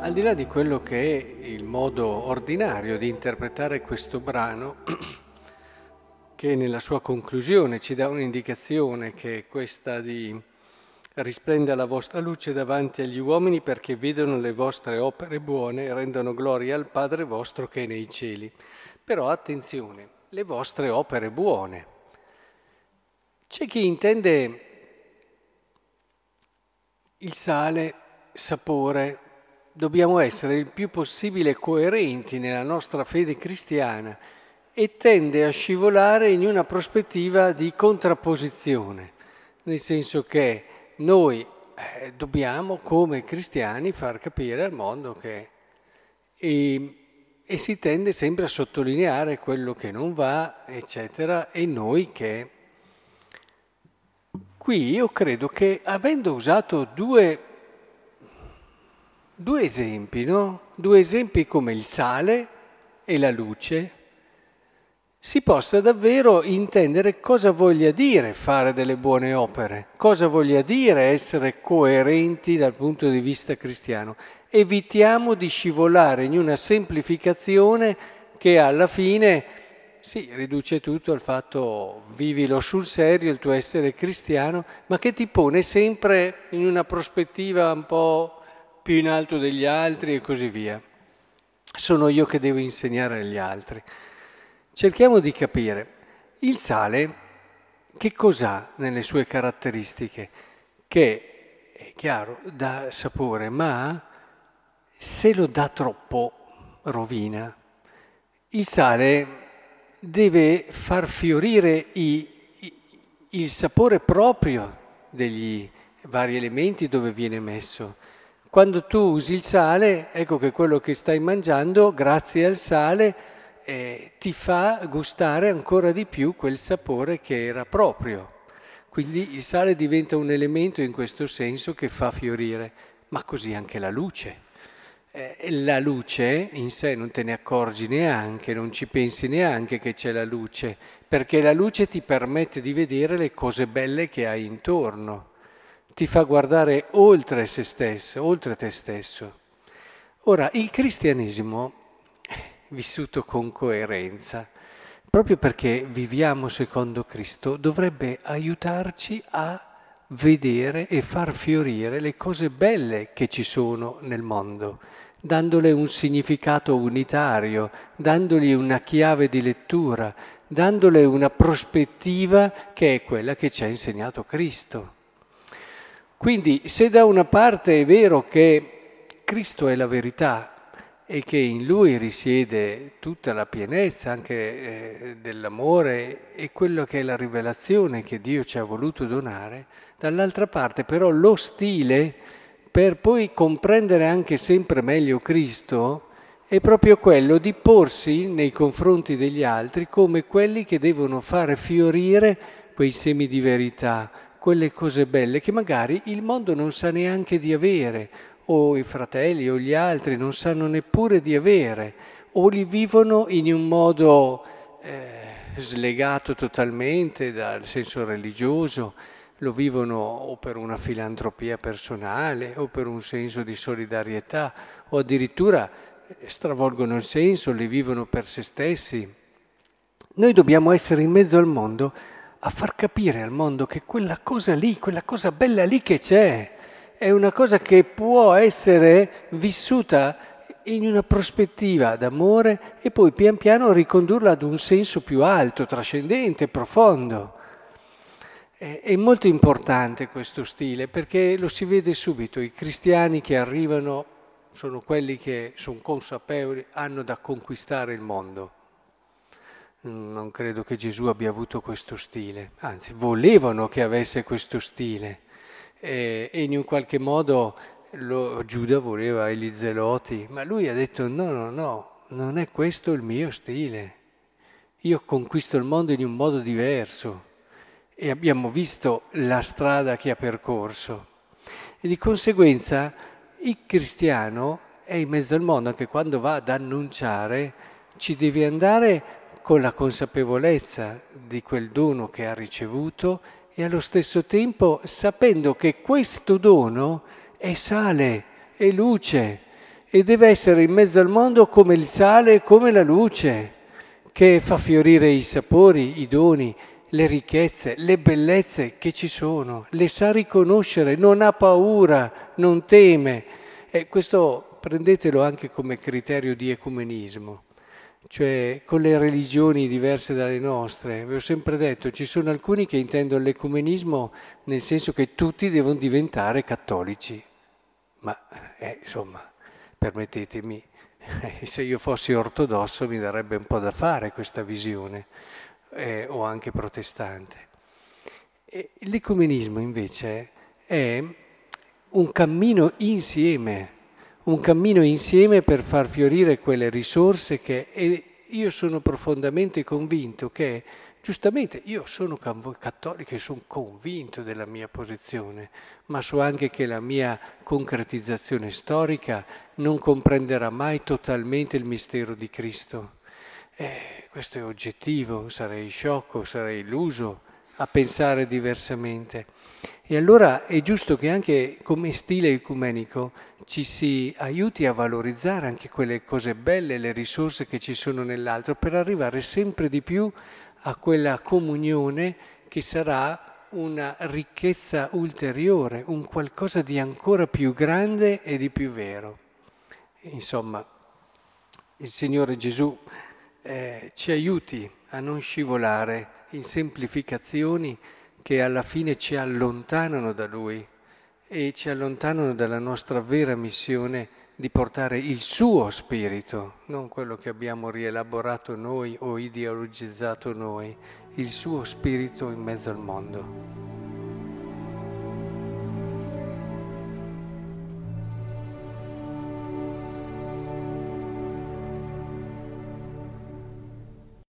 al di là di quello che è il modo ordinario di interpretare questo brano, che nella sua conclusione ci dà un'indicazione che è questa di risplenda la vostra luce davanti agli uomini perché vedono le vostre opere buone e rendono gloria al Padre vostro che è nei cieli. Però attenzione, le vostre opere buone. C'è chi intende il sale, sapore, dobbiamo essere il più possibile coerenti nella nostra fede cristiana e tende a scivolare in una prospettiva di contrapposizione, nel senso che noi eh, dobbiamo come cristiani far capire al mondo che... E, e si tende sempre a sottolineare quello che non va, eccetera, e noi che... Qui io credo che avendo usato due due esempi, no? Due esempi come il sale e la luce, si possa davvero intendere cosa voglia dire fare delle buone opere, cosa voglia dire essere coerenti dal punto di vista cristiano. Evitiamo di scivolare in una semplificazione che alla fine si riduce tutto al fatto vivilo sul serio il tuo essere cristiano, ma che ti pone sempre in una prospettiva un po' più in alto degli altri e così via. Sono io che devo insegnare agli altri. Cerchiamo di capire. Il sale che cos'ha nelle sue caratteristiche? Che è chiaro, dà sapore, ma se lo dà troppo rovina. Il sale deve far fiorire i, i, il sapore proprio degli vari elementi dove viene messo. Quando tu usi il sale, ecco che quello che stai mangiando, grazie al sale, eh, ti fa gustare ancora di più quel sapore che era proprio. Quindi il sale diventa un elemento in questo senso che fa fiorire, ma così anche la luce. Eh, la luce in sé non te ne accorgi neanche, non ci pensi neanche che c'è la luce, perché la luce ti permette di vedere le cose belle che hai intorno ti fa guardare oltre se stesso, oltre te stesso. Ora, il cristianesimo, vissuto con coerenza, proprio perché viviamo secondo Cristo, dovrebbe aiutarci a vedere e far fiorire le cose belle che ci sono nel mondo, dandole un significato unitario, dandogli una chiave di lettura, dandole una prospettiva che è quella che ci ha insegnato Cristo. Quindi se da una parte è vero che Cristo è la verità e che in Lui risiede tutta la pienezza anche eh, dell'amore e quello che è la rivelazione che Dio ci ha voluto donare, dall'altra parte però lo stile per poi comprendere anche sempre meglio Cristo è proprio quello di porsi nei confronti degli altri come quelli che devono fare fiorire quei semi di verità, quelle cose belle che magari il mondo non sa neanche di avere, o i fratelli o gli altri non sanno neppure di avere, o li vivono in un modo eh, slegato totalmente dal senso religioso, lo vivono o per una filantropia personale o per un senso di solidarietà o addirittura stravolgono il senso, li vivono per se stessi. Noi dobbiamo essere in mezzo al mondo a far capire al mondo che quella cosa lì, quella cosa bella lì che c'è, è una cosa che può essere vissuta in una prospettiva d'amore e poi pian piano ricondurla ad un senso più alto, trascendente, profondo. È molto importante questo stile perché lo si vede subito, i cristiani che arrivano sono quelli che sono consapevoli, hanno da conquistare il mondo non credo che Gesù abbia avuto questo stile, anzi volevano che avesse questo stile. E, e in un qualche modo lo, Giuda voleva gli zeloti, ma lui ha detto no, no, no, non è questo il mio stile, io conquisto il mondo in un modo diverso e abbiamo visto la strada che ha percorso. E di conseguenza il cristiano è in mezzo al mondo anche quando va ad annunciare ci deve andare con la consapevolezza di quel dono che ha ricevuto e allo stesso tempo sapendo che questo dono è sale, è luce e deve essere in mezzo al mondo come il sale e come la luce, che fa fiorire i sapori, i doni, le ricchezze, le bellezze che ci sono, le sa riconoscere, non ha paura, non teme. E questo prendetelo anche come criterio di ecumenismo cioè con le religioni diverse dalle nostre. Vi ho sempre detto, ci sono alcuni che intendono l'ecumenismo nel senso che tutti devono diventare cattolici. Ma eh, insomma, permettetemi, se io fossi ortodosso mi darebbe un po' da fare questa visione, eh, o anche protestante. E l'ecumenismo invece è un cammino insieme un cammino insieme per far fiorire quelle risorse che e io sono profondamente convinto che, giustamente, io sono cattolico e sono convinto della mia posizione, ma so anche che la mia concretizzazione storica non comprenderà mai totalmente il mistero di Cristo. Eh, questo è oggettivo, sarei sciocco, sarei illuso a pensare diversamente. E allora è giusto che anche come stile ecumenico ci si aiuti a valorizzare anche quelle cose belle, le risorse che ci sono nell'altro, per arrivare sempre di più a quella comunione che sarà una ricchezza ulteriore, un qualcosa di ancora più grande e di più vero. Insomma, il Signore Gesù eh, ci aiuti a non scivolare in semplificazioni che alla fine ci allontanano da Lui e ci allontanano dalla nostra vera missione di portare il suo spirito, non quello che abbiamo rielaborato noi o ideologizzato noi, il suo spirito in mezzo al mondo.